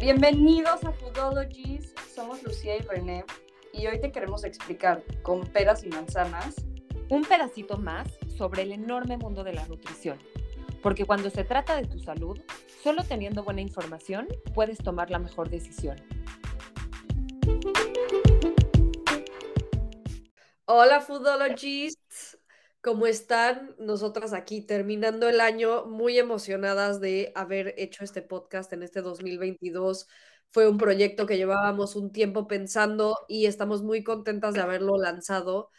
Bienvenidos a Foodologies, somos Lucía y René y hoy te queremos explicar con peras y manzanas un pedacito más sobre el enorme mundo de la nutrición. Porque cuando se trata de tu salud, solo teniendo buena información puedes tomar la mejor decisión. Hola Foodologists, ¿cómo están? Nosotras aquí terminando el año muy emocionadas de haber hecho este podcast en este 2022. Fue un proyecto que llevábamos un tiempo pensando y estamos muy contentas de haberlo lanzado.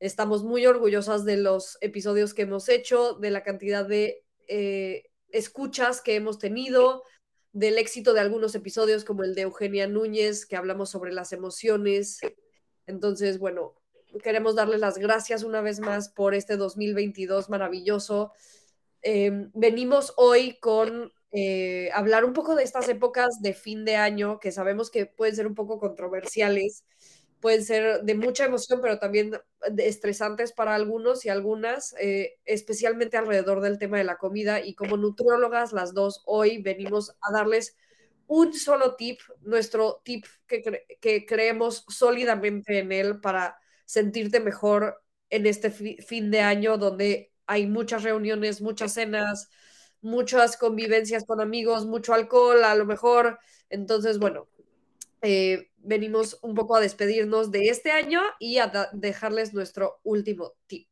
Estamos muy orgullosas de los episodios que hemos hecho, de la cantidad de eh, escuchas que hemos tenido, del éxito de algunos episodios como el de Eugenia Núñez, que hablamos sobre las emociones. Entonces, bueno, queremos darles las gracias una vez más por este 2022 maravilloso. Em, venimos hoy con eh, hablar un poco de estas épocas de fin de año que sabemos que pueden ser un poco controversiales, pueden ser de mucha emoción, pero también estresantes para algunos y algunas, eh, especialmente alrededor del tema de la comida. Y como nutriólogas, las dos, hoy venimos a darles un solo tip, nuestro tip que, que creemos sólidamente en él para sentirte mejor en este fin de año donde hay muchas reuniones, muchas cenas, muchas convivencias con amigos, mucho alcohol, a lo mejor. Entonces, bueno, eh, venimos un poco a despedirnos de este año y a dejarles nuestro último tip.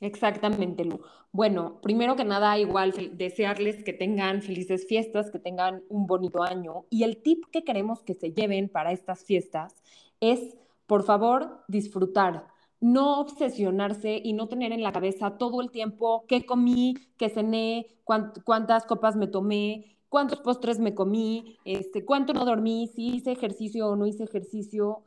Exactamente, Lu. Bueno, primero que nada, igual desearles que tengan felices fiestas, que tengan un bonito año. Y el tip que queremos que se lleven para estas fiestas es por favor, disfrutar, no obsesionarse y no tener en la cabeza todo el tiempo qué comí, qué cené, cuántas copas me tomé, cuántos postres me comí, este, cuánto no dormí, si hice ejercicio o no hice ejercicio.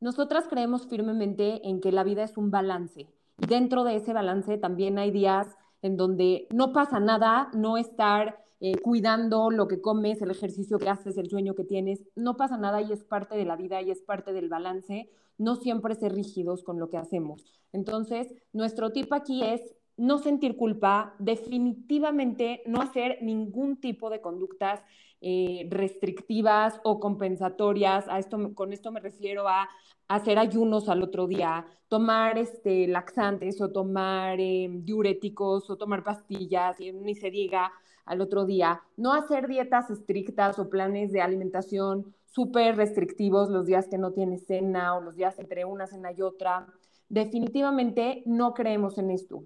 Nosotras creemos firmemente en que la vida es un balance dentro de ese balance también hay días en donde no pasa nada, no estar eh, cuidando lo que comes, el ejercicio que haces, el sueño que tienes. No pasa nada y es parte de la vida y es parte del balance. No siempre ser rígidos con lo que hacemos. Entonces, nuestro tip aquí es no sentir culpa, definitivamente no hacer ningún tipo de conductas eh, restrictivas o compensatorias. A esto, con esto me refiero a hacer ayunos al otro día, tomar este, laxantes o tomar eh, diuréticos o tomar pastillas, y ni se diga al otro día, no hacer dietas estrictas o planes de alimentación súper restrictivos los días que no tienes cena o los días entre una cena y otra. Definitivamente no creemos en esto.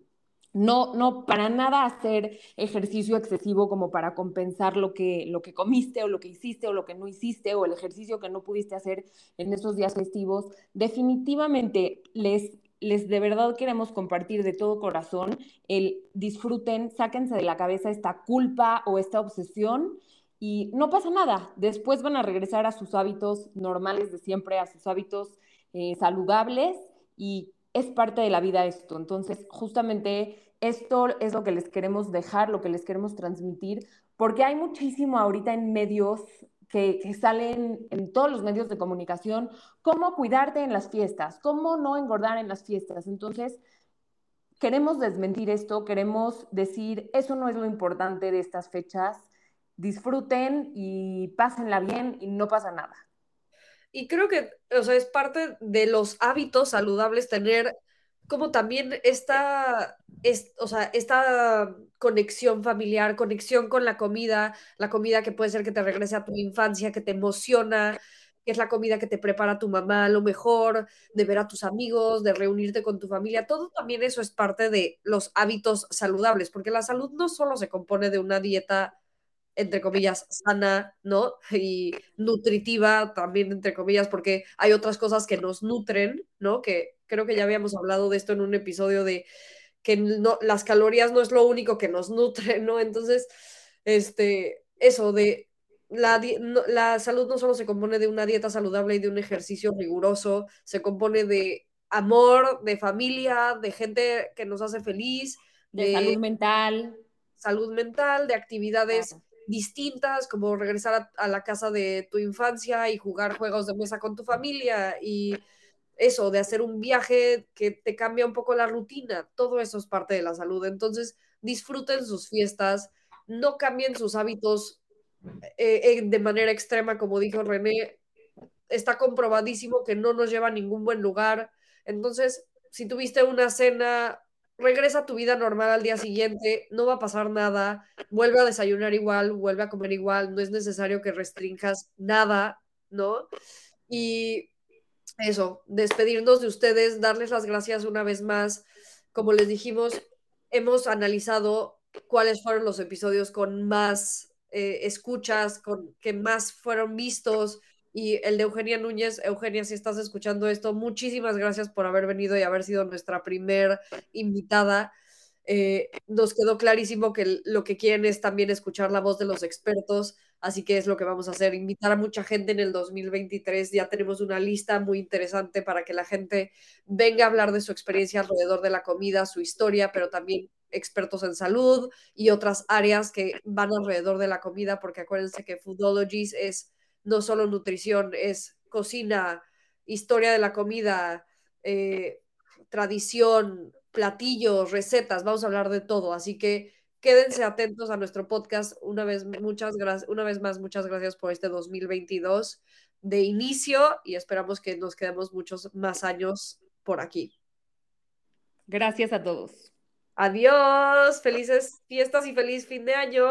No, no, para nada hacer ejercicio excesivo como para compensar lo que, lo que comiste o lo que hiciste o lo que no hiciste o el ejercicio que no pudiste hacer en esos días festivos. Definitivamente les, les de verdad queremos compartir de todo corazón el disfruten, sáquense de la cabeza esta culpa o esta obsesión y no pasa nada. Después van a regresar a sus hábitos normales de siempre, a sus hábitos eh, saludables y es parte de la vida esto. Entonces, justamente esto es lo que les queremos dejar, lo que les queremos transmitir, porque hay muchísimo ahorita en medios que, salen en todos los medios de comunicación, cómo cuidarte en las fiestas, cómo no engordar en las fiestas. Entonces, queremos desmentir esto, queremos decir, eso no es lo importante de estas fechas, disfruten y pásenla bien y no pasa nada. Y creo que, o sea, es parte de los hábitos saludables tener como también esta, o sea, esta conexión familiar, conexión con la comida, la comida que puede ser que te regrese a tu infancia, que te emociona, que es la comida que te prepara tu mamá, lo mejor, de ver a tus amigos, de reunirte con tu familia, todo también eso es parte de los hábitos saludables, porque la salud no solo se compone de una dieta entre comillas, sana, ¿no? Y nutritiva también, entre comillas, porque hay otras cosas que nos nutren, ¿no? Que creo que ya habíamos hablado de esto en un episodio de que no, las calorías no es lo único que nos nutre, ¿no? Entonces, este, eso de la, la salud no solo se compone de una dieta saludable y de un ejercicio riguroso, se compone de amor, de familia, de gente que nos hace feliz, de, salud mental. Salud mental, de actividades distintas, como regresar a, la casa de tu infancia y jugar juegos de mesa con tu familia y eso, de hacer un viaje que te cambia un poco la rutina, todo eso es parte de la salud. Entonces, disfruten sus fiestas, no cambien sus hábitos eh, de manera extrema, como dijo René, está comprobadísimo que no nos lleva a ningún buen lugar. Entonces, si tuviste una cena, regresa a tu vida normal al día siguiente, no va a pasar nada, vuelve a desayunar igual, vuelve a comer igual, no es necesario que restringas nada, ¿no? Y eso, despedirnos de ustedes, darles las gracias una vez más. Como les dijimos, hemos analizado cuáles fueron los episodios con más eh, escuchas, con que más fueron vistos, y el de Eugenia Núñez. Eugenia, si estás escuchando esto, muchísimas gracias por haber venido y haber sido nuestra primer invitada. Eh, nos quedó clarísimo que lo que quieren es también escuchar la voz de los expertos, así que es lo que vamos a hacer, invitar a mucha gente en el 2023. Ya tenemos una lista muy interesante para que la gente venga a hablar de su experiencia alrededor de la comida, su historia, pero también expertos en salud y otras áreas que van alrededor de la comida, porque acuérdense que Foodologies es no solo nutrición, es cocina, historia de la comida, eh, tradición, platillos, recetas, vamos a hablar de todo. Así que quédense atentos a nuestro podcast. Una vez, muchas gracias, una vez más, muchas gracias por este 2022 de inicio y esperamos que nos quedemos muchos más años por aquí. Gracias a todos. Adiós, felices fiestas y feliz fin de año.